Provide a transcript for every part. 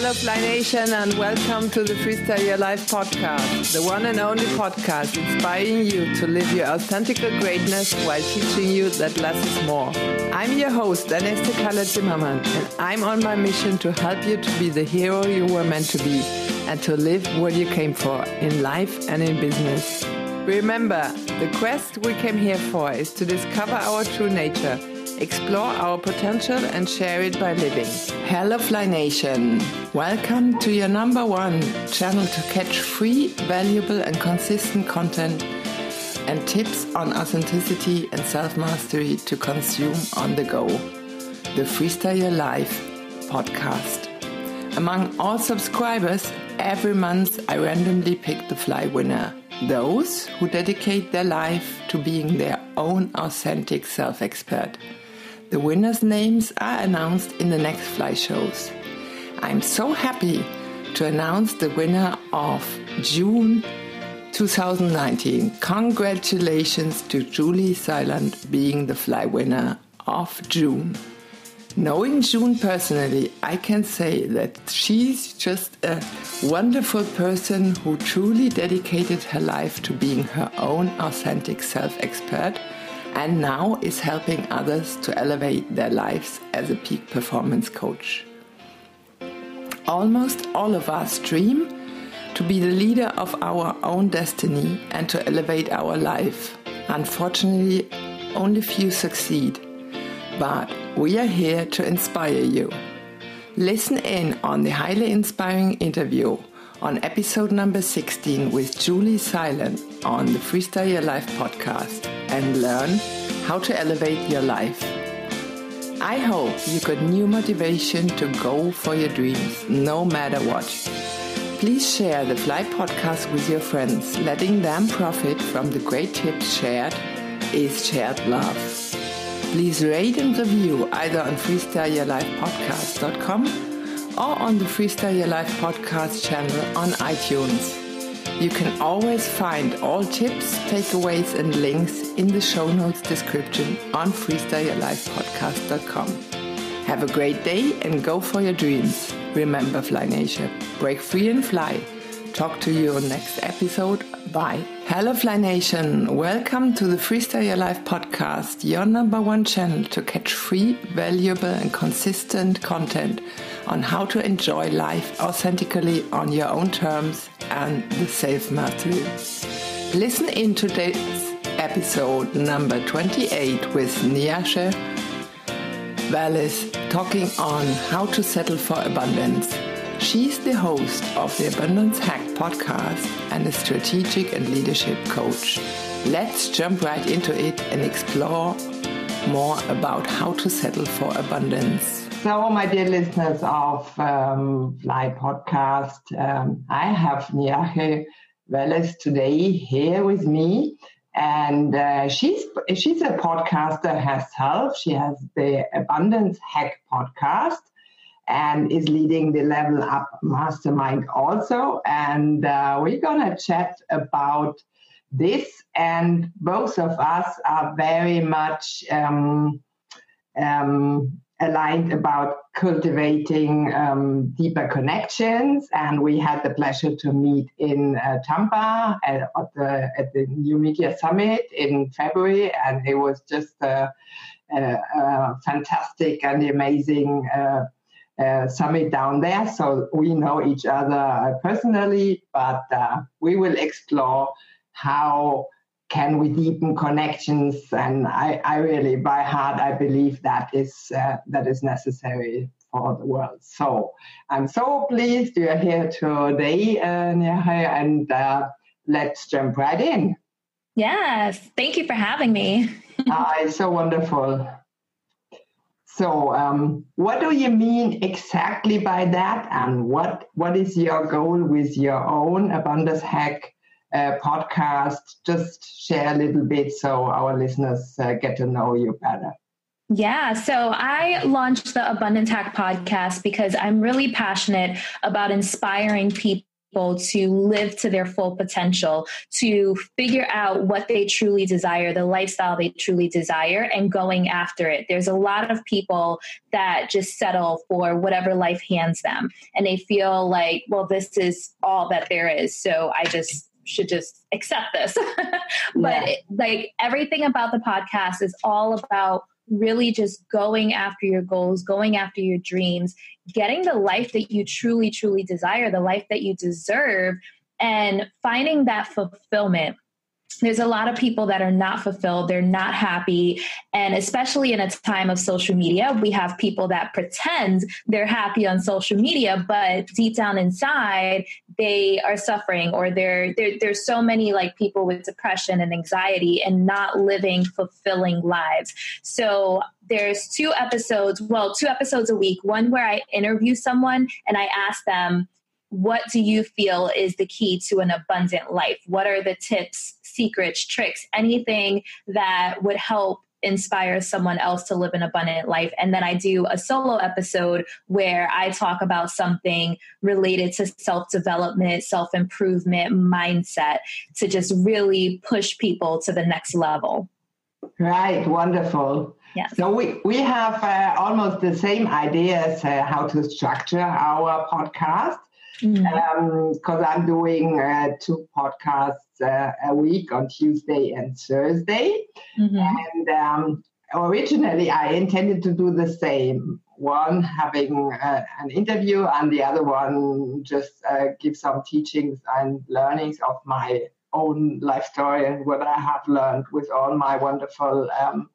Hello, Fly Nation, and welcome to the Freestyle Your Life podcast, the one and only podcast inspiring you to live your authentic greatness while teaching you that less is more. I'm your host, Aneste Kalle Zimmermann, and I'm on my mission to help you to be the hero you were meant to be and to live what you came for in life and in business. Remember, the quest we came here for is to discover our true nature explore our potential and share it by living. Hello Fly Nation! Welcome to your number one channel to catch free, valuable and consistent content and tips on authenticity and self-mastery to consume on the go. The Freestyle Your Life podcast. Among all subscribers, every month I randomly pick the fly winner. Those who dedicate their life to being their own authentic self expert. The winners' names are announced in the next fly shows. I'm so happy to announce the winner of June 2019. Congratulations to Julie Silent being the fly winner of June. Knowing June personally, I can say that she's just a wonderful person who truly dedicated her life to being her own authentic self expert and now is helping others to elevate their lives as a peak performance coach. Almost all of us dream to be the leader of our own destiny and to elevate our life. Unfortunately, only few succeed, but we are here to inspire you. Listen in on the highly inspiring interview on episode number 16 with Julie Silent on the Freestyle Your Life podcast and learn how to elevate your life. I hope you got new motivation to go for your dreams no matter what. Please share the Fly podcast with your friends. Letting them profit from the great tips shared is shared love. Please rate and review either on freestyleyourlifepodcast.com or on the Freestyle Your Life podcast channel on iTunes. You can always find all tips, takeaways, and links in the show notes description on freestyleyourlifepodcast.com. Have a great day and go for your dreams. Remember, Fly Nation, break free and fly. Talk to you on next episode. Bye. Hello, Fly Nation. Welcome to the Freestyle Your Life podcast, your number one channel to catch free, valuable, and consistent content on how to enjoy life authentically on your own terms and the self mastery. Listen in today's episode number 28 with Niashe Wallace talking on how to settle for abundance. She's the host of the Abundance Hack podcast and a strategic and leadership coach. Let's jump right into it and explore more about how to settle for abundance. So, my dear listeners of um, Fly Podcast, um, I have Niashe Welles today here with me. And uh, she's she's a podcaster herself. She has the Abundance Hack podcast and is leading the Level Up Mastermind also. And uh, we're gonna chat about this. And both of us are very much um, um, aligned about cultivating um, deeper connections. And we had the pleasure to meet in uh, Tampa at, at, the, at the New Media Summit in February. And it was just a, a, a fantastic and amazing uh, uh, summit down there. So we know each other personally, but uh, we will explore how can we deepen connections? And I, I really by heart i believe that is uh, that is necessary for the world. So i'm so pleased you're here today uh, and uh, let's jump right in. Yes thank you for having me. Uh, it's so wonderful. So um, what do you mean exactly by that? And what what is your goal with your own? Abundance hack uh, podcast. Just share a little bit so our listeners uh, get to know you better. Yeah, so I launched the Abundance Hack podcast because I'm really passionate about inspiring people to live to their full potential, to figure out what they truly desire, the lifestyle they truly desire, and going after it. There's a lot of people that just settle for whatever life hands them, and they feel like, well, this is all that there is. So I just should just accept this. but yeah. like everything about the podcast is all about really just going after your goals, going after your dreams, getting the life that you truly, truly desire, the life that you deserve, and finding that fulfillment there's a lot of people that are not fulfilled. They're not happy. And especially in a time of social media we have people that pretend they're happy on social media but deep down inside they are suffering or they're, they're there's so many like people with depression and anxiety and not living fulfilling lives. So there's two episodes well two episodes a week one where i interview someone and i ask them what do you feel is the key to an abundant life? What are the tips, secrets, tricks, anything that would help inspire someone else to live an abundant life. And then I do a solo episode where I talk about something related to self development, self improvement, mindset to just really push people to the next level. Right, wonderful. Yeah. So we, we have uh, almost the same ideas uh, how to structure our podcast because mm-hmm. um, I'm doing uh, two podcasts uh, a week on Tuesday and Thursday. Mm-hmm. And um, originally, I intended to do the same one having uh, an interview, and the other one just uh, give some teachings and learnings of my own life story and what I have learned with all my wonderful um,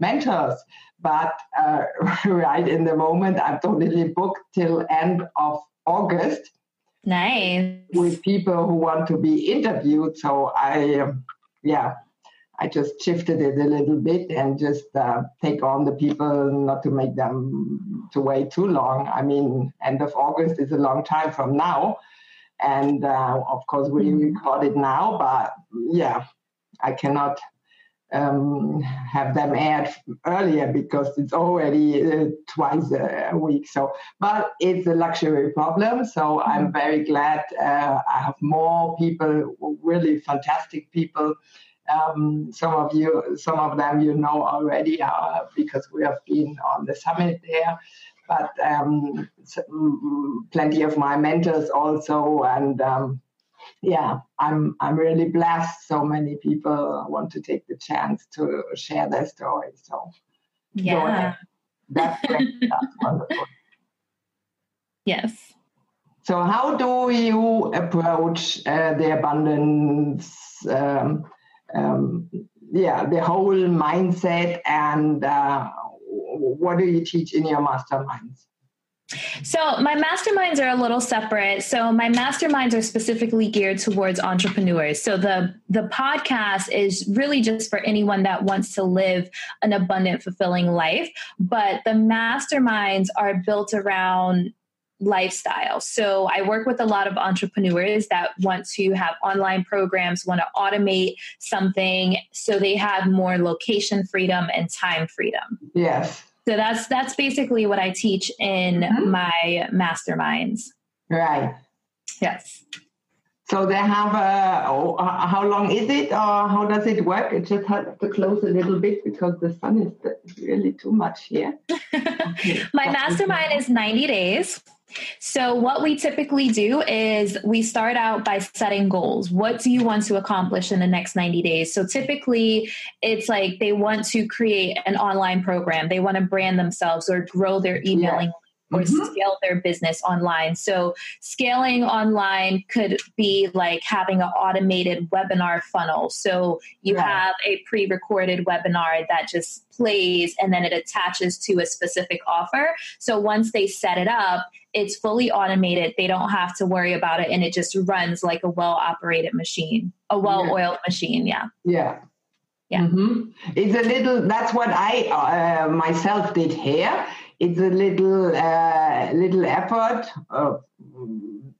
mentors. But uh, right in the moment, I'm totally booked till end of August Nice. With people who want to be interviewed. So I, um, yeah, I just shifted it a little bit and just uh, take on the people, not to make them to wait too long. I mean, end of August is a long time from now. And uh, of course, we mm-hmm. record it now, but yeah, I cannot um, have them aired earlier because it's already uh, twice a week. So, but it's a luxury problem. So I'm mm-hmm. very glad uh, I have more people, really fantastic people. Um, some of you, some of them you know already uh, because we have been on the summit there. But um, plenty of my mentors also, and um, yeah, I'm I'm really blessed. So many people want to take the chance to share their story. So yeah, that's that's wonderful. Yes. So how do you approach uh, the abundance? Um, um, yeah, the whole mindset, and uh, what do you teach in your masterminds? So my masterminds are a little separate. So my masterminds are specifically geared towards entrepreneurs. So the the podcast is really just for anyone that wants to live an abundant fulfilling life, but the masterminds are built around lifestyle. So I work with a lot of entrepreneurs that want to have online programs, want to automate something so they have more location freedom and time freedom. Yes. So that's that's basically what I teach in mm-hmm. my masterminds. Right. Yes. So they have a. Oh, how long is it, or how does it work? It just have to close a little bit because the sun is really too much here. Okay. my mastermind is ninety days. So, what we typically do is we start out by setting goals. What do you want to accomplish in the next 90 days? So, typically, it's like they want to create an online program, they want to brand themselves or grow their emailing yeah or mm-hmm. scale their business online. So, scaling online could be like having an automated webinar funnel. So, you have a pre recorded webinar that just plays and then it attaches to a specific offer. So, once they set it up, it's fully automated. They don't have to worry about it and it just runs like a well operated machine, a well oiled yeah. machine. Yeah. Yeah. Yeah. Mm-hmm. It's a little, that's what I uh, myself did here it's a little uh, little effort uh,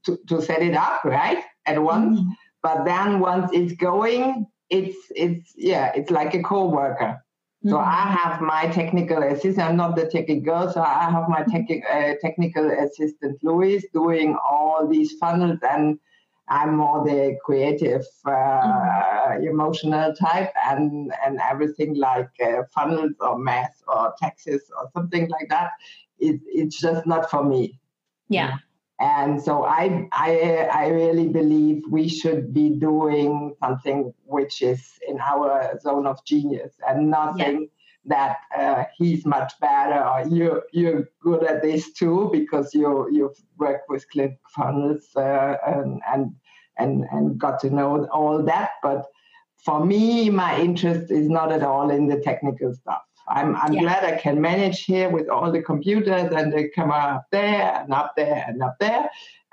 to, to set it up right at once mm-hmm. but then once it's going it's it's yeah it's like a co-worker mm-hmm. So i have my technical assistant i'm not the technical girl, so i have my tech, uh, technical assistant louis doing all these funnels and I'm more the creative, uh, mm-hmm. emotional type, and and everything like uh, funnels or math or taxes or something like that. It, it's just not for me. Yeah. And so I, I, I really believe we should be doing something which is in our zone of genius and nothing. Yeah that uh, he's much better or you're you're good at this too because you you've worked with ClickFunnels uh, and, and and and got to know all that. But for me, my interest is not at all in the technical stuff. I'm, I'm yeah. glad I can manage here with all the computers and the camera up there and up there and up there.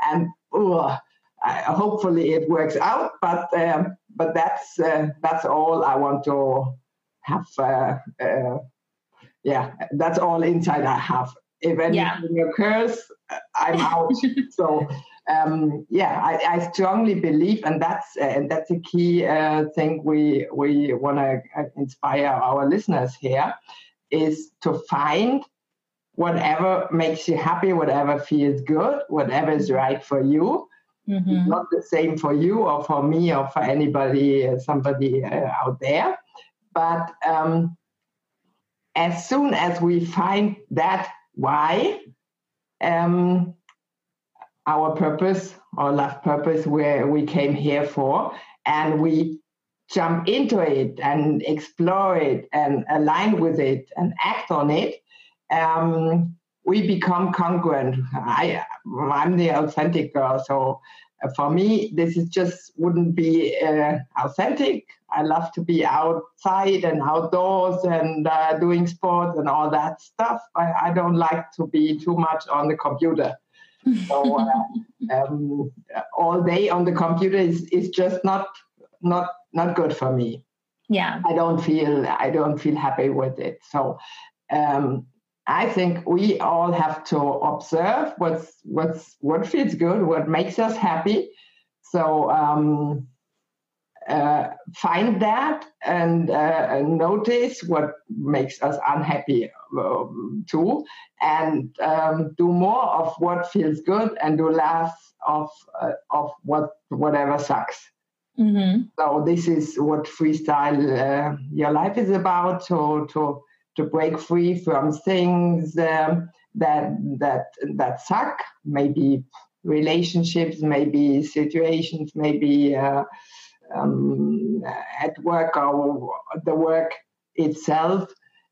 And uh, I, hopefully it works out. But um, but that's uh, that's all I want to have. Uh, uh yeah, that's all inside I have. If anything yeah. occurs, I'm out. so um, yeah, I, I, strongly believe, and that's uh, that's a key uh, thing we we want to uh, inspire our listeners here, is to find whatever makes you happy, whatever feels good, whatever is right for you. Mm-hmm. Not the same for you or for me or for anybody, uh, somebody uh, out there, but um, as soon as we find that why. Um, our purpose, our life purpose, where we came here for, and we jump into it and explore it and align with it and act on it, um, we become congruent. I, I'm the authentic girl, so for me, this is just wouldn't be uh, authentic. I love to be outside and outdoors and uh, doing sports and all that stuff. I, I don't like to be too much on the computer. So uh, um, all day on the computer is, is just not not not good for me. Yeah, I don't feel I don't feel happy with it. So um, I think we all have to observe what's what's what feels good, what makes us happy. So um, uh, find that and, uh, notice what makes us unhappy um, too, and um, do more of what feels good and do less of uh, of what whatever sucks. Mm-hmm. So this is what freestyle uh, your life is about to to to break free from things um, that that that suck, maybe relationships, maybe situations, maybe uh, um, at work or the work itself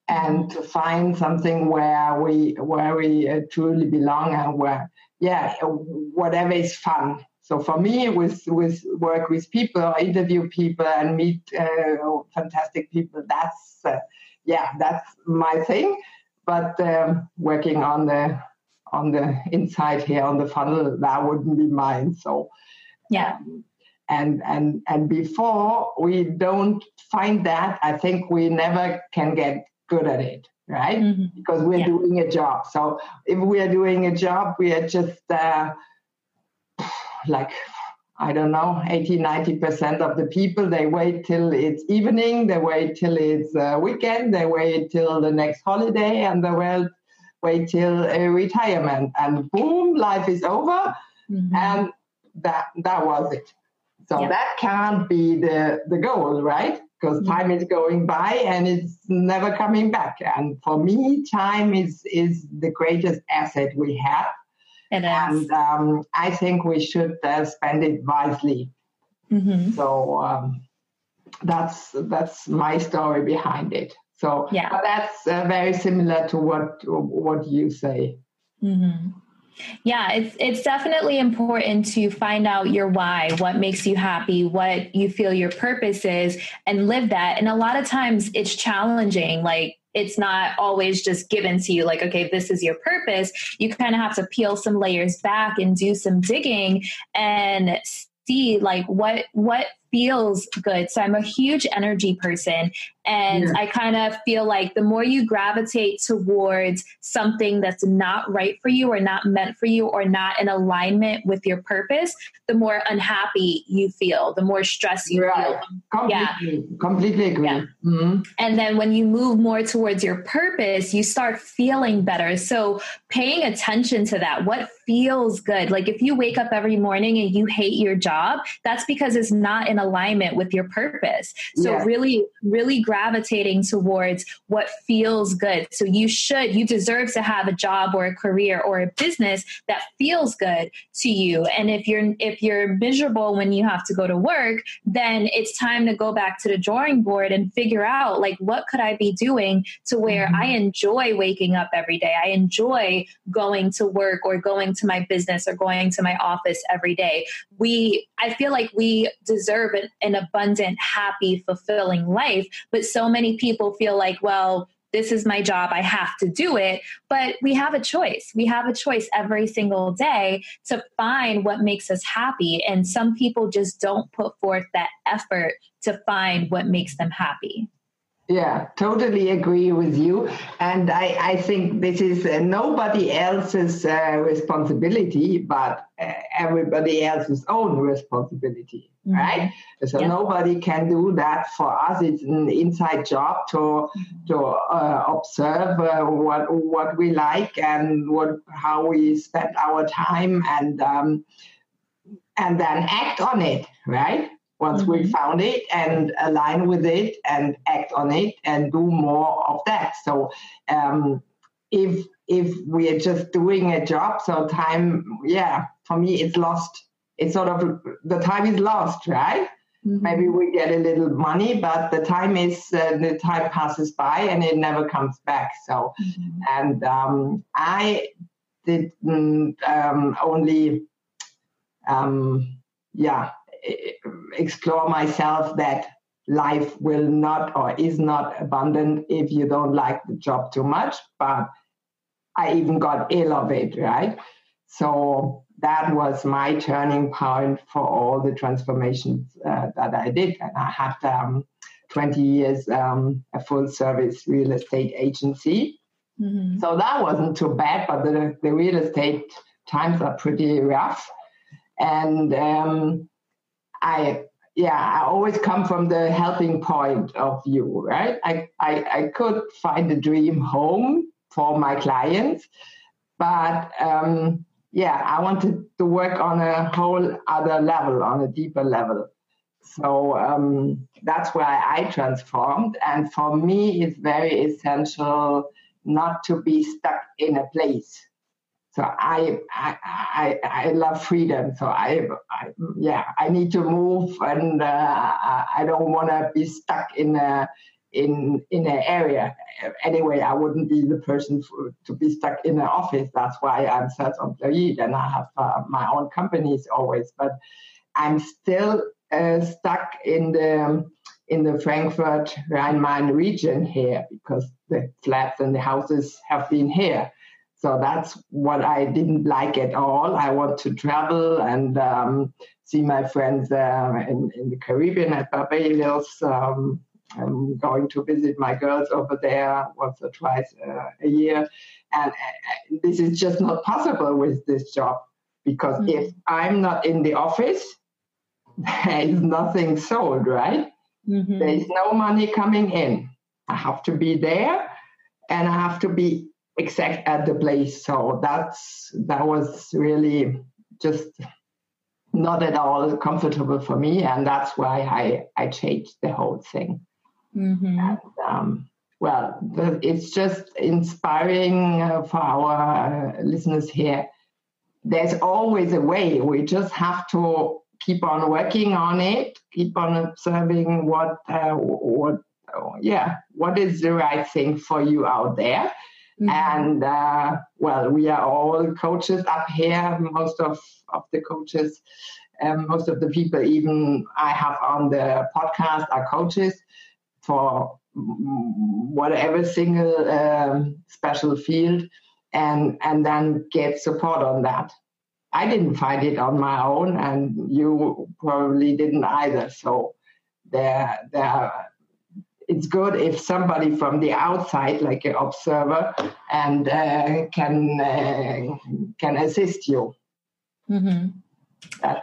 and to find something where we where we uh, truly belong and where yeah whatever is fun. So for me with with work with people interview people and meet uh, fantastic people that's uh, yeah that's my thing. But um, working on the on the inside here on the funnel that wouldn't be mine. So yeah. um, and and and before we don't find that i think we never can get good at it right mm-hmm. because we're yeah. doing a job so if we are doing a job we are just uh, like i don't know 80 90% of the people they wait till it's evening they wait till it's uh, weekend they wait till the next holiday and they will wait till a retirement and boom life is over mm-hmm. and that that was it so that can't be the, the goal, right? Because mm-hmm. time is going by and it's never coming back. And for me, time is, is the greatest asset we have. And um, I think we should uh, spend it wisely. Mm-hmm. So um, that's that's my story behind it. So yeah, that's uh, very similar to what what you say. Mm-hmm. Yeah, it's it's definitely important to find out your why, what makes you happy, what you feel your purpose is and live that. And a lot of times it's challenging like it's not always just given to you like okay this is your purpose you kind of have to peel some layers back and do some digging and see like what what feels good. So I'm a huge energy person. And yeah. I kind of feel like the more you gravitate towards something that's not right for you or not meant for you or not in alignment with your purpose, the more unhappy you feel, the more stress you right. feel. Completely, yeah. completely agree. Yeah. Mm-hmm. And then when you move more towards your purpose, you start feeling better. So paying attention to that, what feels good. Like if you wake up every morning and you hate your job, that's because it's not in alignment with your purpose. So yeah. really, really gravitating towards what feels good. So you should, you deserve to have a job or a career or a business that feels good to you. And if you're if you're miserable when you have to go to work, then it's time to go back to the drawing board and figure out like what could I be doing to where mm-hmm. I enjoy waking up every day. I enjoy going to work or going to my business or going to my office every day. We, I feel like we deserve an, an abundant, happy, fulfilling life, but so many people feel like, well, this is my job, I have to do it. But we have a choice. We have a choice every single day to find what makes us happy. And some people just don't put forth that effort to find what makes them happy. Yeah, totally agree with you. And I, I think this is uh, nobody else's uh, responsibility, but uh, everybody else's own responsibility, mm-hmm. right? So yeah. nobody can do that for us. It's an inside job to mm-hmm. to uh, observe uh, what what we like and what how we spend our time and um, and then act on it, right? Once mm-hmm. we found it and align with it and act on it and do more of that so um, if if we are just doing a job so time yeah for me it's lost it's sort of the time is lost right mm-hmm. maybe we get a little money but the time is uh, the time passes by and it never comes back so mm-hmm. and um, i did um, only um, yeah explore myself that life will not or is not abundant if you don't like the job too much. But I even got ill of it, right? So that was my turning point for all the transformations uh, that I did. And I had um, 20 years um, a full service real estate agency. Mm-hmm. So that wasn't too bad, but the, the real estate times are pretty rough. And um, I yeah, I always come from the helping point of view, right? I, I, I could find a dream home for my clients, but um, yeah, I wanted to work on a whole other level, on a deeper level. So um, that's why I transformed. And for me, it's very essential not to be stuck in a place so I, I, I, I love freedom. So I, I, yeah, I need to move, and uh, I don't want to be stuck in a in in an area. Anyway, I wouldn't be the person for, to be stuck in an office. That's why I'm self-employed and I have uh, my own companies always. But I'm still uh, stuck in the in the Frankfurt Rhine-Main region here because the flats and the houses have been here. So that's what I didn't like at all. I want to travel and um, see my friends uh, in, in, the Caribbean at Barbados. Um, I'm going to visit my girls over there once or twice uh, a year. And uh, this is just not possible with this job because mm-hmm. if I'm not in the office, there is nothing sold, right? Mm-hmm. There is no money coming in. I have to be there and I have to be exact at the place. So that's that was really just not at all comfortable for me, and that's why I I changed the whole thing. Mm-hmm. And, um, well, it's just inspiring uh, for our uh, listeners here. There's always a way. We just have to keep on working on it, keep on observing what uh, what yeah what is the right thing for you out there Mm-hmm. And uh, well, we are all coaches up here. Most of, of the coaches, um, most of the people, even I have on the podcast, are coaches for whatever single um, special field, and and then get support on that. I didn't find it on my own, and you probably didn't either. So there, there, it's good if somebody from the outside, like an observer, and uh, can uh, can assist you. Mm-hmm.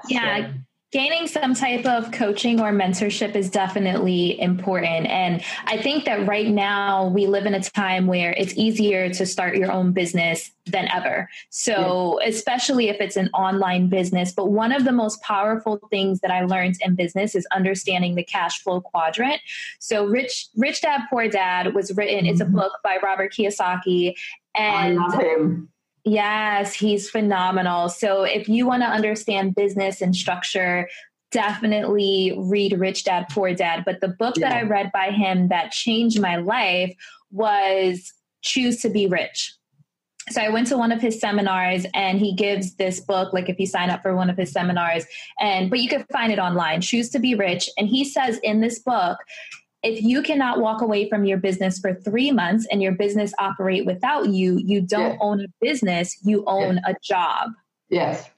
yeah. Uh, gaining some type of coaching or mentorship is definitely important. And I think that right now we live in a time where it's easier to start your own business than ever. So, yeah. especially if it's an online business. But one of the most powerful things that I learned in business is understanding the cash flow quadrant. So, Rich Rich Dad Poor Dad was written, mm-hmm. it's a mm-hmm. book by Robert Kiyosaki. And I love him Yes, he's phenomenal. So if you want to understand business and structure, definitely read Rich Dad Poor Dad. But the book yeah. that I read by him that changed my life was Choose to Be Rich. So I went to one of his seminars and he gives this book like if you sign up for one of his seminars and but you can find it online choose to be rich and he says in this book if you cannot walk away from your business for three months and your business operate without you, you don't own a business, you own a job. Yes.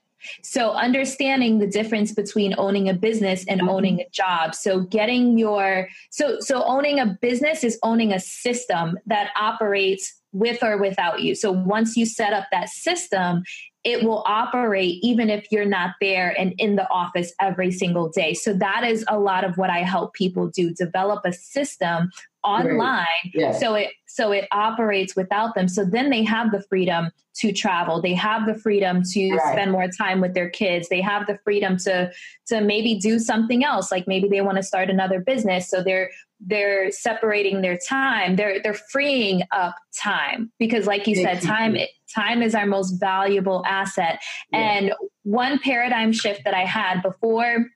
So understanding the difference between owning a business and mm-hmm. owning a job. So getting your so so owning a business is owning a system that operates with or without you. So once you set up that system, it will operate even if you're not there and in the office every single day. So that is a lot of what I help people do develop a system online yes. so it so it operates without them. So then they have the freedom to travel. They have the freedom to right. spend more time with their kids. They have the freedom to to maybe do something else like maybe they want to start another business. So they're they're separating their time. They're they're freeing up time because like you said time time is our most valuable asset. Yeah. and one paradigm shift that i had before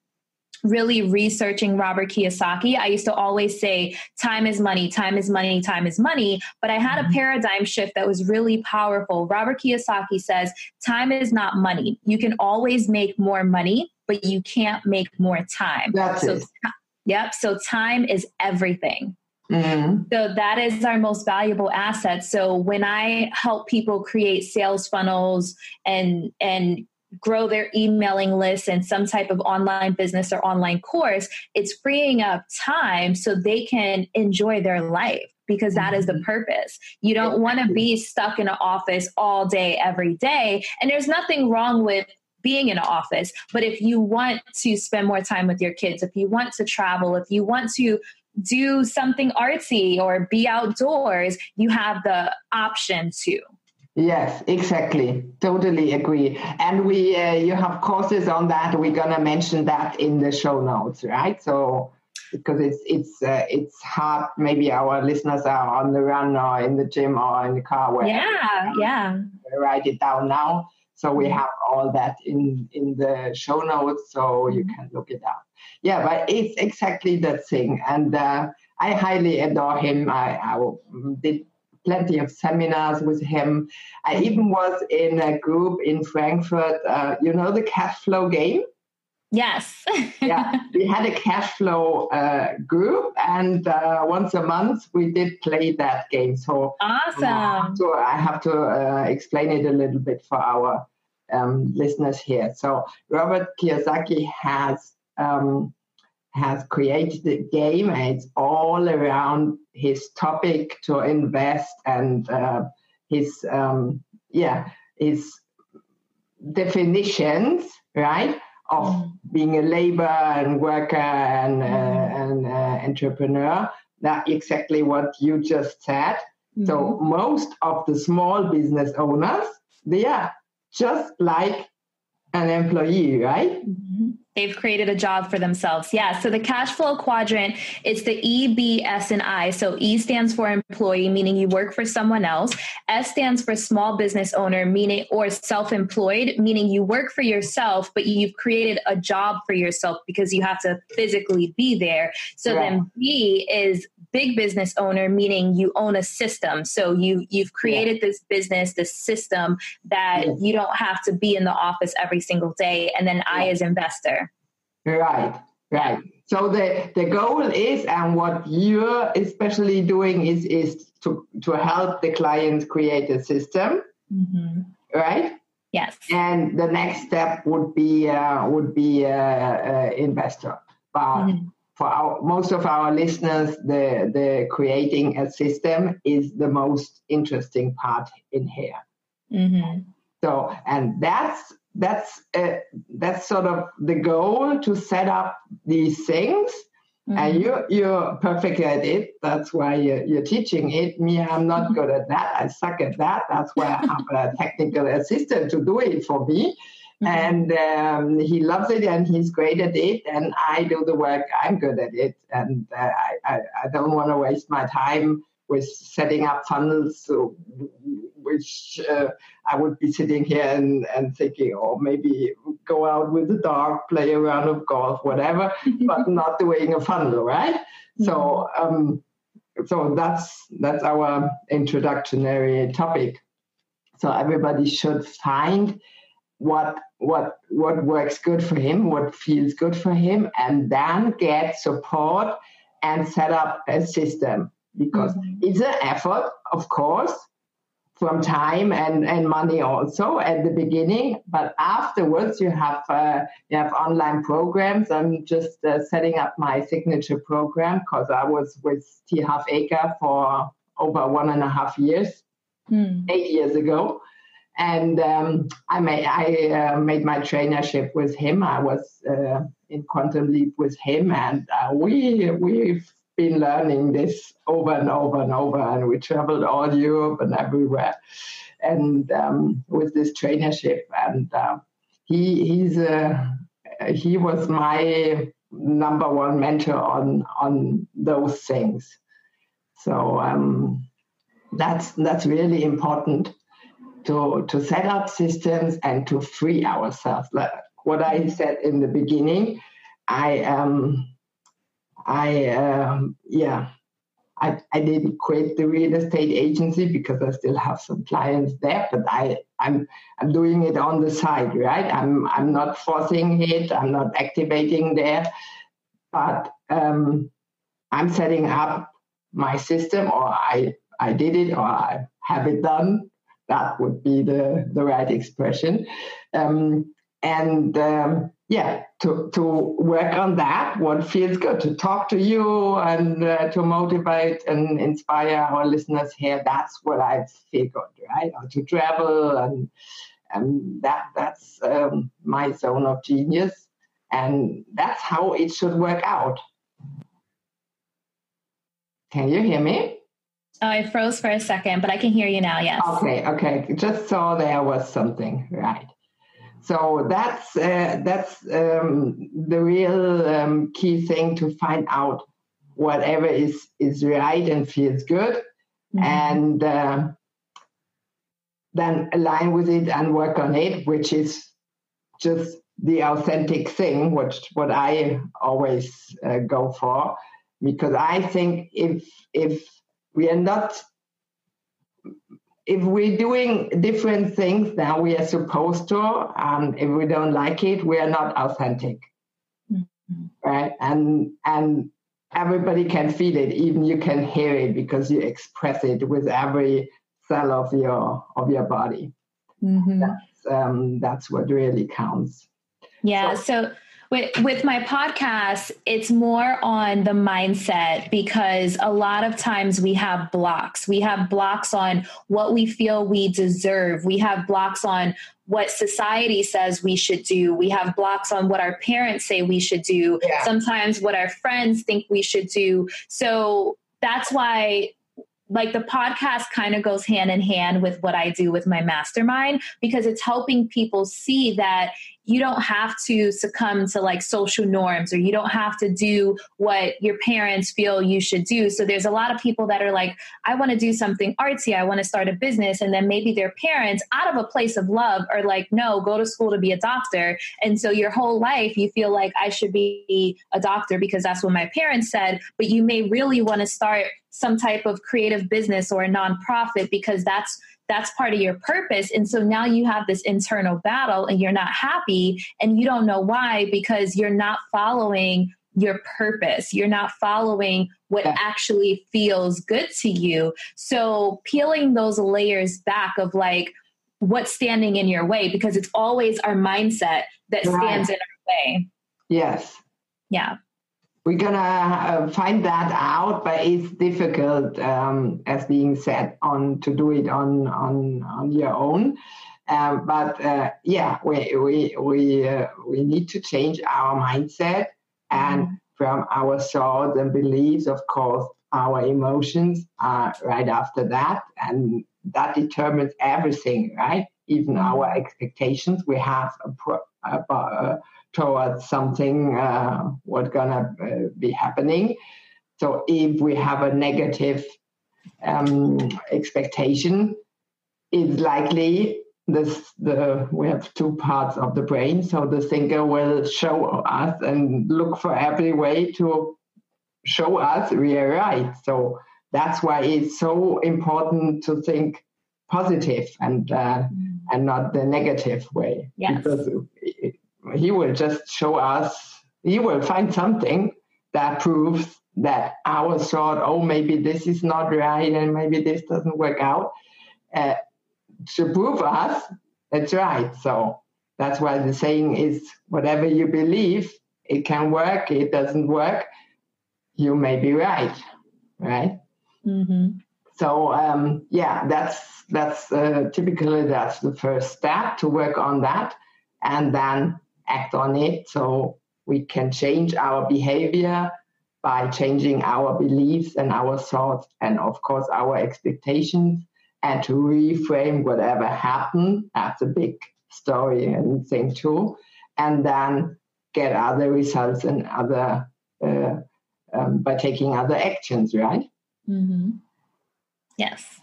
really researching Robert Kiyosaki, I used to always say, time is money, time is money, time is money. But I had a mm-hmm. paradigm shift that was really powerful. Robert Kiyosaki says, time is not money. You can always make more money, but you can't make more time. That's so, it. Yep. So time is everything. Mm-hmm. So that is our most valuable asset. So when I help people create sales funnels and and grow their emailing list and some type of online business or online course, it's freeing up time so they can enjoy their life because that is the mm-hmm. purpose. You don't want to be stuck in an office all day, every day. And there's nothing wrong with being in an office. But if you want to spend more time with your kids, if you want to travel, if you want to do something artsy or be outdoors, you have the option to. Yes, exactly. Totally agree. And we, uh, you have courses on that. We're gonna mention that in the show notes, right? So because it's it's uh, it's hard. Maybe our listeners are on the run or in the gym or in the car. Where yeah, yeah. Write it down now. So we have all that in in the show notes, so you mm-hmm. can look it up. Yeah, but it's exactly that thing, and uh, I highly adore him. I, I did plenty of seminars with him. I even was in a group in Frankfurt, uh, you know, the cash flow game? Yes. yeah, we had a cash flow uh, group, and uh, once a month we did play that game. So awesome. So I have to uh, explain it a little bit for our um, listeners here. So Robert Kiyosaki has um, has created a game and it's all around his topic to invest and uh, his um, yeah his definitions right of mm. being a labor and worker and uh, mm. and uh, entrepreneur that exactly what you just said mm. so mm-hmm. most of the small business owners they are just like an employee right mm-hmm. They've created a job for themselves. Yeah. So the cash flow quadrant, it's the E, B, S, and I. So E stands for employee, meaning you work for someone else. S stands for small business owner, meaning or self-employed, meaning you work for yourself, but you've created a job for yourself because you have to physically be there. So right. then B is big business owner, meaning you own a system. So you you've created yeah. this business, this system that yeah. you don't have to be in the office every single day. And then yeah. I as investor. Right, right. So the, the goal is, and what you're especially doing is, is to, to help the client create a system, mm-hmm. right? Yes. And the next step would be uh, would be uh, uh, investor. But mm-hmm. For our, most of our listeners, the the creating a system is the most interesting part in here. Mm-hmm. So, and that's that's uh, that's sort of the goal to set up these things Mm-hmm. And you, you're perfect at it. That's why you're, you're, teaching it. Me, I'm not mm-hmm. good at that. I suck at that. That's why I have a technical assistant to do it for me. Mm-hmm. And um, he loves it and he's great at it. And I do the work. I'm good at it. And uh, I, I, I don't want to waste my time with setting up funnels, which uh, I would be sitting here and, and thinking, oh, maybe go out with the dog, play a round of golf, whatever, but not doing a funnel, right? Mm-hmm. So, um, so that's that's our introductory topic. So everybody should find what what what works good for him, what feels good for him, and then get support and set up a system because mm-hmm. it's an effort, of course, from time and, and money also at the beginning. But afterwards, you have uh, you have online programs. I'm just uh, setting up my signature program because I was with T Harv Eker for over one and a half years, mm. eight years ago. And um, I made I uh, made my trainership with him. I was uh, in Quantum Leap with him, and uh, we we been learning this over and over and over, and we traveled all Europe and everywhere, and um, with this trainership, and uh, he he's a, he was my number one mentor on on those things. So um, that's that's really important to to set up systems and to free ourselves. Like what I said in the beginning, I um I um, yeah, I, I didn't quit the real estate agency because I still have some clients there, but I I'm I'm doing it on the side, right? I'm I'm not forcing it, I'm not activating there, but um, I'm setting up my system, or I I did it, or I have it done. That would be the the right expression, um, and um, yeah, to, to work on that, what feels good, to talk to you and uh, to motivate and inspire our listeners here. That's what I feel good, right? Or to travel and and that that's um, my zone of genius, and that's how it should work out. Can you hear me? Oh, I froze for a second, but I can hear you now. Yes. Okay. Okay. Just saw there was something right. So that's uh, that's um, the real um, key thing to find out whatever is is right and feels good, mm-hmm. and uh, then align with it and work on it, which is just the authentic thing, which what I always uh, go for, because I think if if we are not if we're doing different things than we are supposed to, and if we don't like it, we are not authentic, mm-hmm. right? And and everybody can feel it, even you can hear it because you express it with every cell of your of your body. Mm-hmm. That's um, that's what really counts. Yeah. so, so with with my podcast it's more on the mindset because a lot of times we have blocks. We have blocks on what we feel we deserve. We have blocks on what society says we should do. We have blocks on what our parents say we should do. Yeah. sometimes what our friends think we should do. So that's why like the podcast kind of goes hand in hand with what I do with my mastermind because it's helping people see that you don't have to succumb to like social norms or you don't have to do what your parents feel you should do. So there's a lot of people that are like, I want to do something artsy, I want to start a business. And then maybe their parents, out of a place of love, are like, no, go to school to be a doctor. And so your whole life you feel like I should be a doctor because that's what my parents said. But you may really want to start some type of creative business or a nonprofit because that's that's part of your purpose. And so now you have this internal battle and you're not happy and you don't know why because you're not following your purpose. You're not following what actually feels good to you. So peeling those layers back of like, what's standing in your way because it's always our mindset that right. stands in our way. Yes. Yeah. We're gonna uh, find that out, but it's difficult, um, as being said, on to do it on on on your own. Uh, but uh, yeah, we we we uh, we need to change our mindset and mm-hmm. from our thoughts and beliefs, of course, our emotions are right after that, and that determines everything, right? Even mm-hmm. our expectations we have about, towards something uh, what's gonna uh, be happening. So if we have a negative um, expectation, it's likely this the we have two parts of the brain. So the thinker will show us and look for every way to show us we are right. So that's why it's so important to think positive and uh, and not the negative way yes. because he will just show us he will find something that proves that our thought oh maybe this is not right and maybe this doesn't work out uh, to prove us it's right. So that's why the saying is whatever you believe it can work it doesn't work you may be right right? Mm-hmm. so um, yeah that's that's uh, typically that's the first step to work on that. And then act on it so we can change our behavior by changing our beliefs and our thoughts and of course our expectations and to reframe whatever happened. That's a big story and thing too. And then get other results and other uh, um, by taking other actions right? Mm-hmm. yes.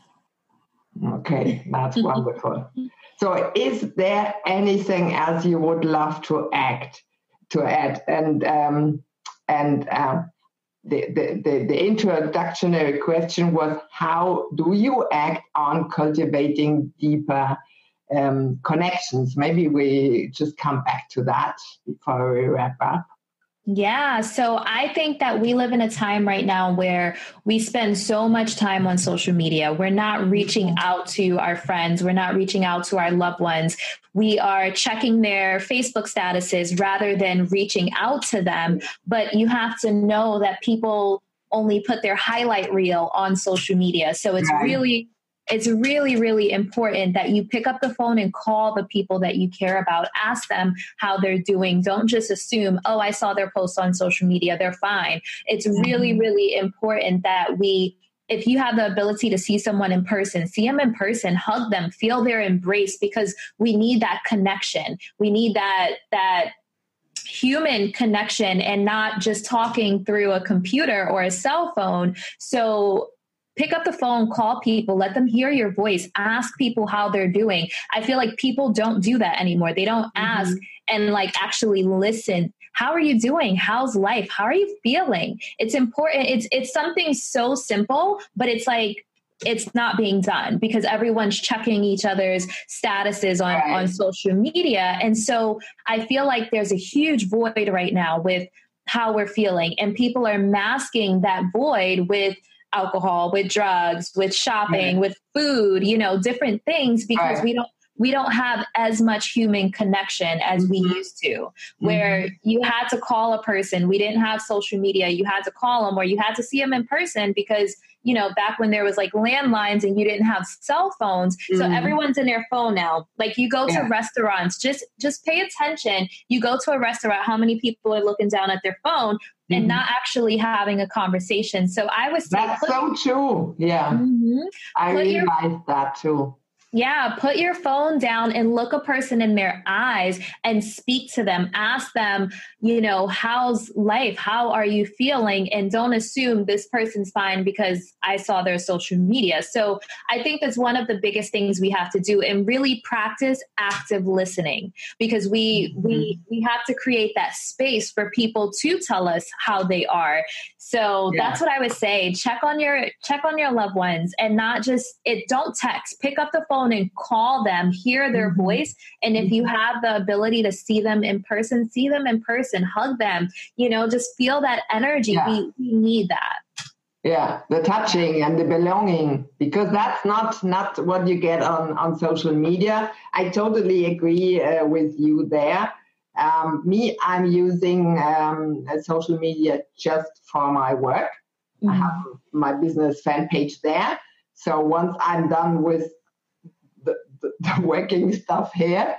Okay, that's wonderful. So, is there anything else you would love to act to add? And um, and uh, the, the, the the introductory question was, how do you act on cultivating deeper um, connections? Maybe we just come back to that before we wrap up. Yeah, so I think that we live in a time right now where we spend so much time on social media. We're not reaching mm-hmm. out to our friends, we're not reaching out to our loved ones. We are checking their Facebook statuses rather than reaching out to them. But you have to know that people only put their highlight reel on social media. So it's really it's really, really important that you pick up the phone and call the people that you care about. Ask them how they're doing. Don't just assume, oh, I saw their post on social media, they're fine. It's really, mm-hmm. really important that we if you have the ability to see someone in person, see them in person, hug them, feel their embrace because we need that connection. We need that that human connection and not just talking through a computer or a cell phone. So pick up the phone, call people, let them hear your voice, ask people how they're doing. I feel like people don't do that anymore. They don't mm-hmm. ask and like actually listen. How are you doing? How's life? How are you feeling? It's important. It's it's something so simple, but it's like it's not being done because everyone's checking each other's statuses on, right. on social media. And so I feel like there's a huge void right now with how we're feeling. And people are masking that void with alcohol, with drugs, with shopping, with food, you know, different things because right. we don't we don't have as much human connection as we mm-hmm. used to where mm-hmm. you had to call a person we didn't have social media you had to call them or you had to see them in person because you know, back when there was like landlines and you didn't have cell phones. Mm-hmm. So everyone's in their phone now. Like you go to restaurants, just just pay attention. You go to a restaurant, how many people are looking down at their phone mm-hmm. and not actually having a conversation. So I was That's put, so true. Yeah. Mm-hmm. I realized that too. Yeah, put your phone down and look a person in their eyes and speak to them. Ask them, you know, how's life? How are you feeling? And don't assume this person's fine because I saw their social media. So I think that's one of the biggest things we have to do and really practice active listening because we mm-hmm. we we have to create that space for people to tell us how they are. So yeah. that's what I would say. Check on your check on your loved ones and not just it don't text. Pick up the phone and call them, hear their mm-hmm. voice. And if you mm-hmm. have the ability to see them in person, see them in person, hug them, you know, just feel that energy. Yeah. We, we need that. yeah the touching and the belonging because that's not not what you get on on social media i totally agree uh, with you there um, me i'm using um, social media just for my work mm-hmm. i have my business fan page there so once i'm done with the, working stuff here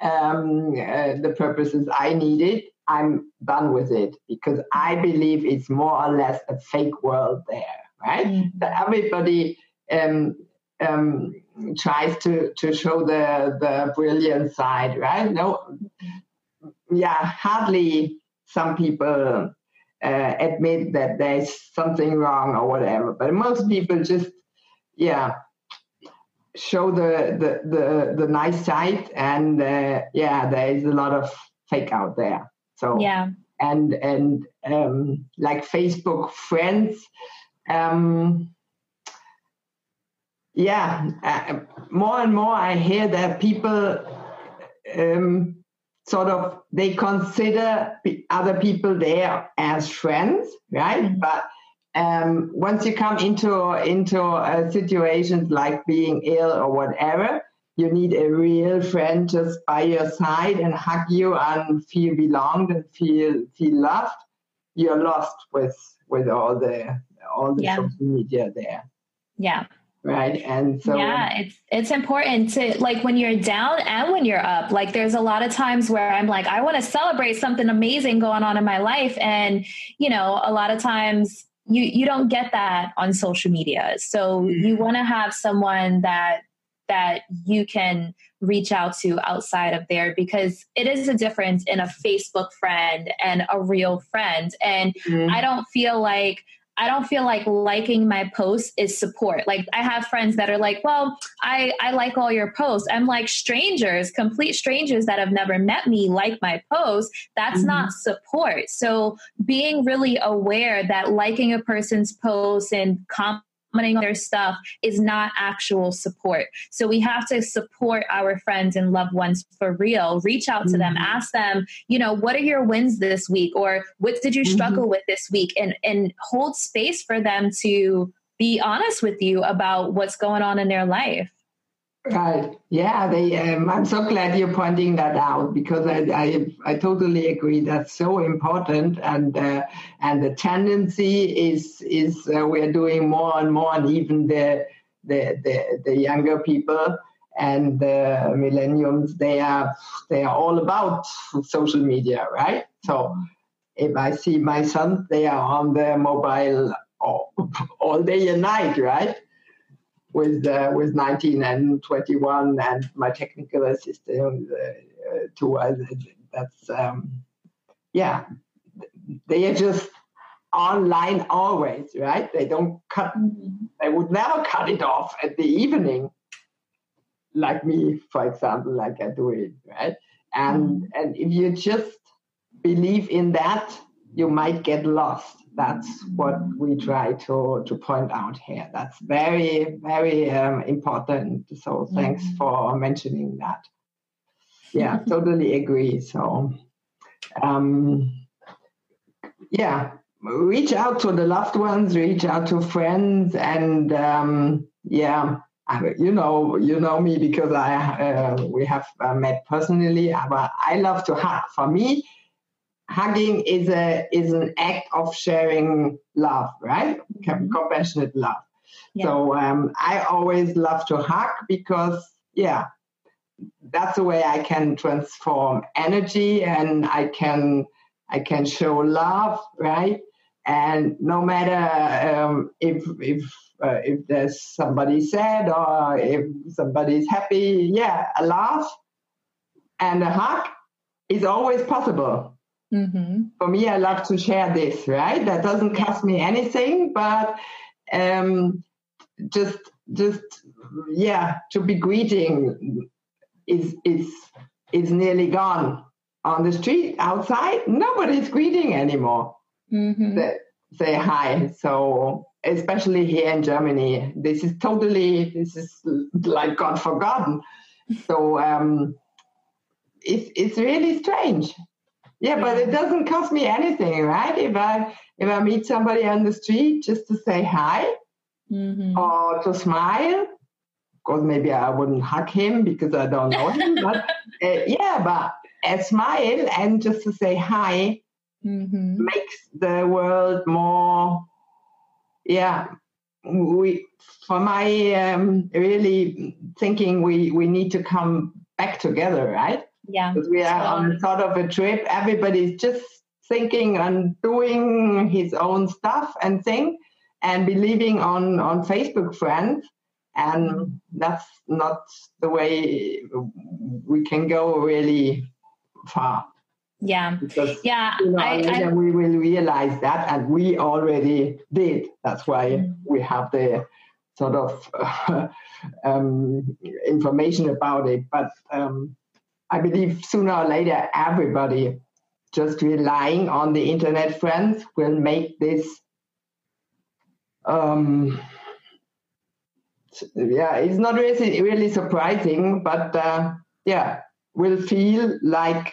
um, uh, the purposes i needed I'm done with it because I believe it's more or less a fake world there, right? Mm. That everybody um, um, tries to, to show the, the brilliant side, right? No, yeah, hardly some people uh, admit that there's something wrong or whatever, but most people just, yeah, show the the the, the nice side, and uh, yeah, there is a lot of fake out there. So yeah, and and um, like Facebook friends. Um, yeah, uh, more and more I hear that people um, sort of they consider other people there as friends, right? Mm-hmm. But um, once you come into into uh, situations like being ill or whatever, you need a real friend just by your side and hug you and feel belonged and feel feel loved, you're lost with with all the all the yeah. social media there. Yeah. Right. And so Yeah, it's it's important to like when you're down and when you're up. Like there's a lot of times where I'm like, I want to celebrate something amazing going on in my life. And, you know, a lot of times you you don't get that on social media. So mm-hmm. you want to have someone that that you can reach out to outside of there because it is a difference in a Facebook friend and a real friend. And mm-hmm. I don't feel like I don't feel like liking my posts is support. Like I have friends that are like, well, I, I like all your posts. I'm like strangers, complete strangers that have never met me like my posts. That's mm-hmm. not support. So being really aware that liking a person's post and on their stuff is not actual support. So we have to support our friends and loved ones for real. Reach out to mm-hmm. them, ask them, you know, what are your wins this week or what did you mm-hmm. struggle mm-hmm. with this week and and hold space for them to be honest with you about what's going on in their life. Right. Yeah. They. Um, I'm so glad you're pointing that out because I, I, I totally agree. That's so important, and uh, and the tendency is is uh, we're doing more and more, and even the the the, the younger people and the millennials, they are they are all about social media, right? So if I see my son, they are on their mobile all, all day and night, right? With uh, with 19 and 21 and my technical assistant uh, too. Uh, that's um, yeah, they are just online always, right? They don't cut. They would never cut it off at the evening, like me, for example, like I do it, right? And mm-hmm. and if you just believe in that, you might get lost that's what we try to, to point out here. That's very, very um, important. So thanks mm-hmm. for mentioning that. Yeah, totally agree. So, um, yeah, reach out to the loved ones, reach out to friends, and um, yeah, you know, you know me because I uh, we have uh, met personally. But I love to hug. For me, hugging is a is an act of sharing love, right? Mm-hmm. Compassionate love. Yeah. So um, I always love to hug because yeah, that's the way I can transform energy and I can I can show love, right? And no matter um, if if uh, if there's somebody sad or if somebody's happy, yeah, a laugh and a hug is always possible. Mm-hmm. For me, I love to share this, right? That doesn't cost me anything, but um, just, just, yeah, to be greeting is is is nearly gone on the street outside. Nobody's greeting anymore. Mm-hmm. Say, say hi. So especially here in Germany, this is totally this is like God forgotten. So um, it's it's really strange yeah, but it doesn't cost me anything, right? If I if I meet somebody on the street, just to say hi mm-hmm. or to smile. Of course, maybe I wouldn't hug him because I don't know him, but uh, yeah, but a smile and just to say hi mm-hmm. makes the world more, yeah. We, for my um, really thinking, we we need to come back together, right? Yeah. Because we are on sort of a trip. Everybody's just thinking and doing his own stuff and thing and believing on, on Facebook friends. And that's not the way we can go really far. Yeah. Because, yeah. You know, I, I, we will realize that, and we already did. That's why mm-hmm. we have the sort of uh, um, information about it. But um, I believe sooner or later, everybody just relying on the internet friends will make this. Um, yeah, it's not really really surprising, but uh, yeah, will feel like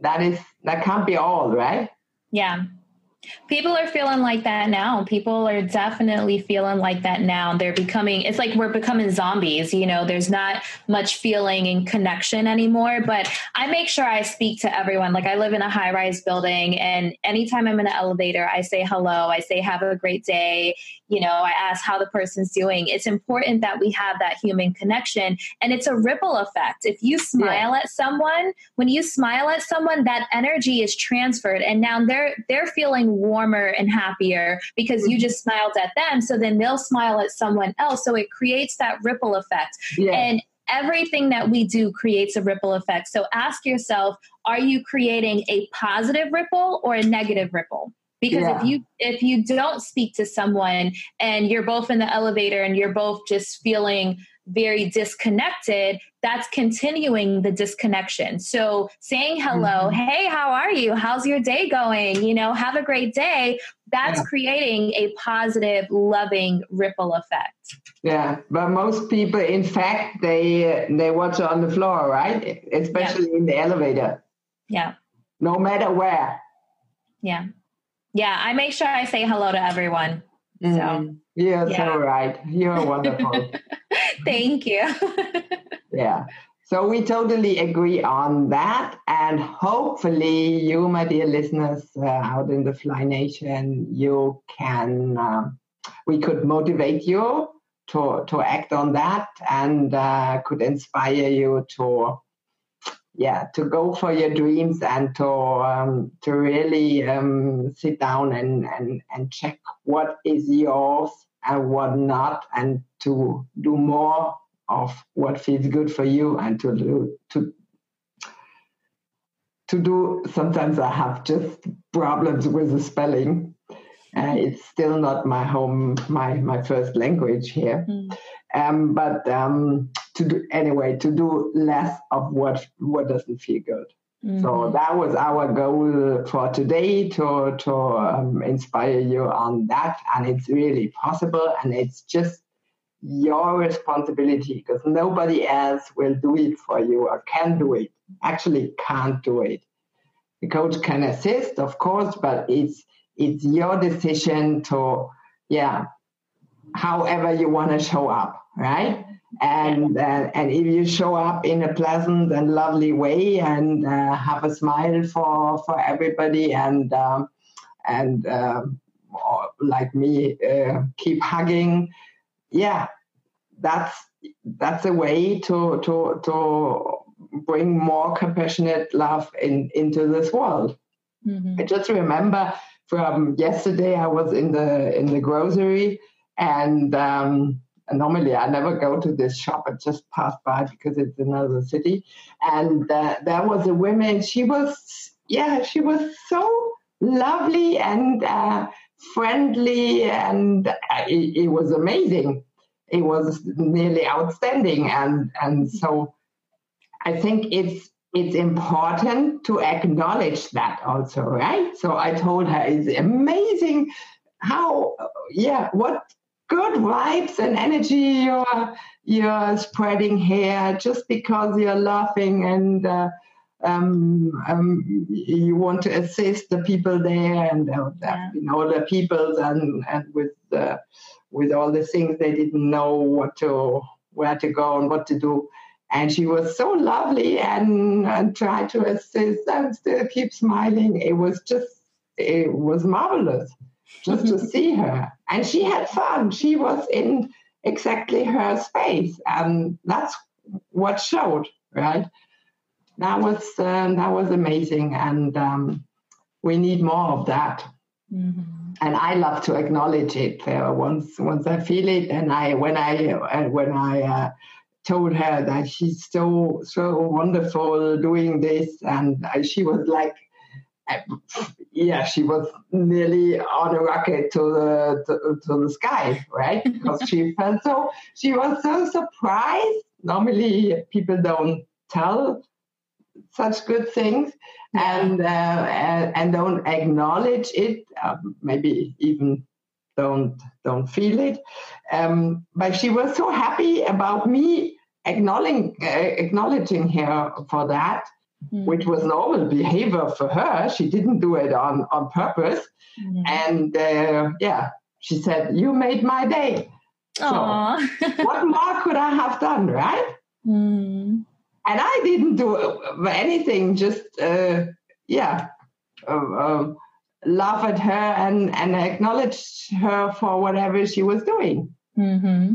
that is that can't be all, right? Yeah. People are feeling like that now. People are definitely feeling like that now. They're becoming, it's like we're becoming zombies. You know, there's not much feeling and connection anymore. But I make sure I speak to everyone. Like I live in a high rise building, and anytime I'm in an elevator, I say hello, I say have a great day. You know, I ask how the person's doing. It's important that we have that human connection. And it's a ripple effect. If you smile yeah. at someone, when you smile at someone, that energy is transferred. And now they're they're feeling warmer and happier because you mm-hmm. just smiled at them. So then they'll smile at someone else. So it creates that ripple effect. Yeah. And everything that we do creates a ripple effect. So ask yourself, are you creating a positive ripple or a negative ripple? because yeah. if you if you don't speak to someone and you're both in the elevator and you're both just feeling very disconnected, that's continuing the disconnection. So saying hello, mm-hmm. hey, how are you? How's your day going? You know, have a great day. That's yeah. creating a positive, loving ripple effect. Yeah, but most people, in fact, they they watch on the floor, right? Especially yeah. in the elevator. Yeah. No matter where. Yeah. Yeah, I make sure I say hello to everyone. Mm-hmm. So yeah, yeah. so right. You're wonderful. Thank you. yeah. So we totally agree on that. And hopefully, you, my dear listeners uh, out in the Fly Nation, you can, uh, we could motivate you to, to act on that and uh, could inspire you to, yeah, to go for your dreams and to, um, to really um, sit down and, and, and check what is yours and what not, and to do more of what feels good for you, and to do to to do. Sometimes I have just problems with the spelling. Uh, it's still not my home, my my first language here. Mm. Um, but um, to do anyway, to do less of what what doesn't feel good. Mm-hmm. So that was our goal for today to to um, inspire you on that, and it's really possible, and it's just your responsibility because nobody else will do it for you or can do it. Actually, can't do it. The coach can assist, of course, but it's it's your decision to yeah, however you want to show up, right? And uh, and if you show up in a pleasant and lovely way and uh, have a smile for for everybody and um, and uh, like me uh, keep hugging yeah that's that's a way to to to bring more compassionate love in into this world mm-hmm. i just remember from yesterday i was in the in the grocery and um, normally I never go to this shop. I just pass by because it's another city. And uh, there was a woman. She was, yeah, she was so lovely and uh, friendly, and uh, it, it, was amazing. It was nearly outstanding, and and so I think it's it's important to acknowledge that also, right? So I told her it's amazing how yeah what good vibes and energy you're you're spreading here just because you're laughing and uh, um, um, you want to assist the people there, and uh, yeah. you know the people, and and with the, with all the things they didn't know what to where to go and what to do. And she was so lovely and, and tried to assist and still keep smiling. It was just, it was marvelous just to see her. And she had fun. She was in exactly her space. And that's what showed, right? That was, uh, that was amazing. And um, we need more of that. Mm-hmm. And I love to acknowledge it uh, once once I feel it, and I when I uh, when I uh, told her that she's so so wonderful doing this, and she was like, yeah, she was nearly on a rocket to the to, to the sky, right? Because she felt so she was so surprised. Normally, people don't tell such good things and uh, and don't acknowledge it uh, maybe even don't don't feel it um, but she was so happy about me acknowledging uh, acknowledging her for that mm. which was normal behavior for her she didn't do it on on purpose mm. and uh, yeah she said you made my day so what more could i have done right mm and I didn't do anything. Just uh, yeah, uh, uh, laugh at her and and acknowledge her for whatever she was doing. Mm-hmm.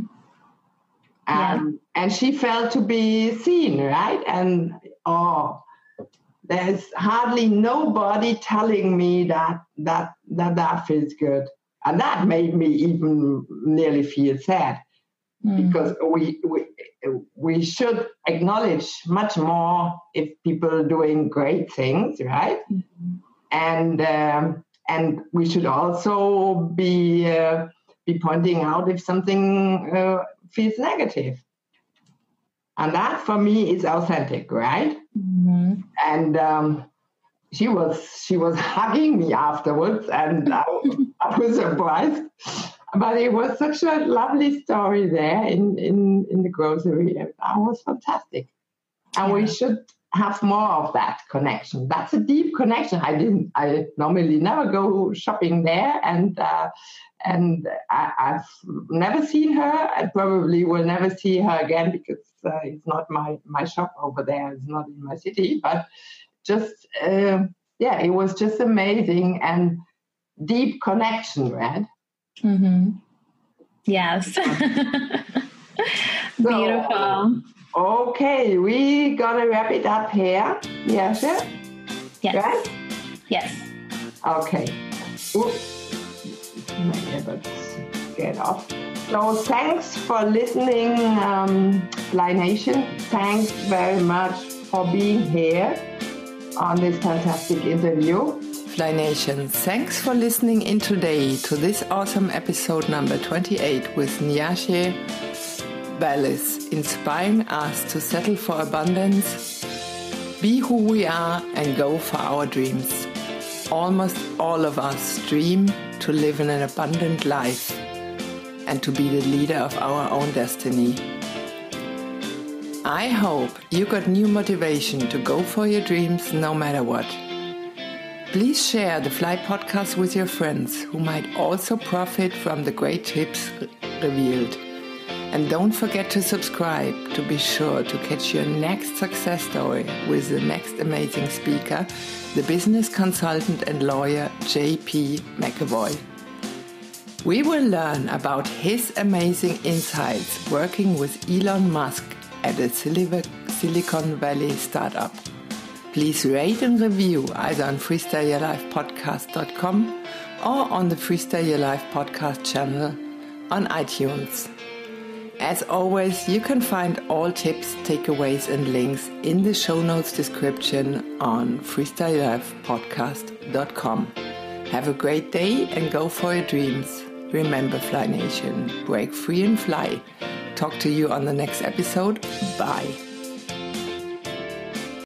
Yeah. and she felt to be seen, right? And oh, there's hardly nobody telling me that that that that feels good, and that made me even nearly feel sad mm. because we, we we should acknowledge much more if people are doing great things, right? Mm-hmm. And um, and we should also be uh, be pointing out if something uh, feels negative. And that for me is authentic, right? Mm-hmm. And um, she was she was hugging me afterwards, and I, I was surprised but it was such a lovely story there in, in, in the grocery. That was fantastic. And yeah. we should have more of that connection. That's a deep connection. I didn't. I normally never go shopping there, and uh, and I, have never seen her. I probably will never see her again because uh, it's not my my shop over there. It's not in my city. But just uh, yeah, it was just amazing and deep connection, right? Mm-hmm. Yes. Beautiful. okay, we gonna wrap it up here. Yes. Yes. Right? Yes. Okay. Oops. Get off. So thanks for listening, um, Fly Nation. Thanks very much for being here on this fantastic interview. Fly Nation, thanks for listening in today to this awesome episode number 28 with Niashe Ballis, inspiring us to settle for abundance, be who we are, and go for our dreams. Almost all of us dream to live in an abundant life and to be the leader of our own destiny. I hope you got new motivation to go for your dreams no matter what. Please share the Fly podcast with your friends who might also profit from the great tips revealed. And don't forget to subscribe to be sure to catch your next success story with the next amazing speaker, the business consultant and lawyer JP McAvoy. We will learn about his amazing insights working with Elon Musk at a Silicon Valley startup. Please rate and review either on freestyleyourlifepodcast.com or on the Freestyle Your Life podcast channel on iTunes. As always, you can find all tips, takeaways, and links in the show notes description on freestyleyourlifepodcast.com. Have a great day and go for your dreams. Remember, Fly Nation, break free and fly. Talk to you on the next episode. Bye.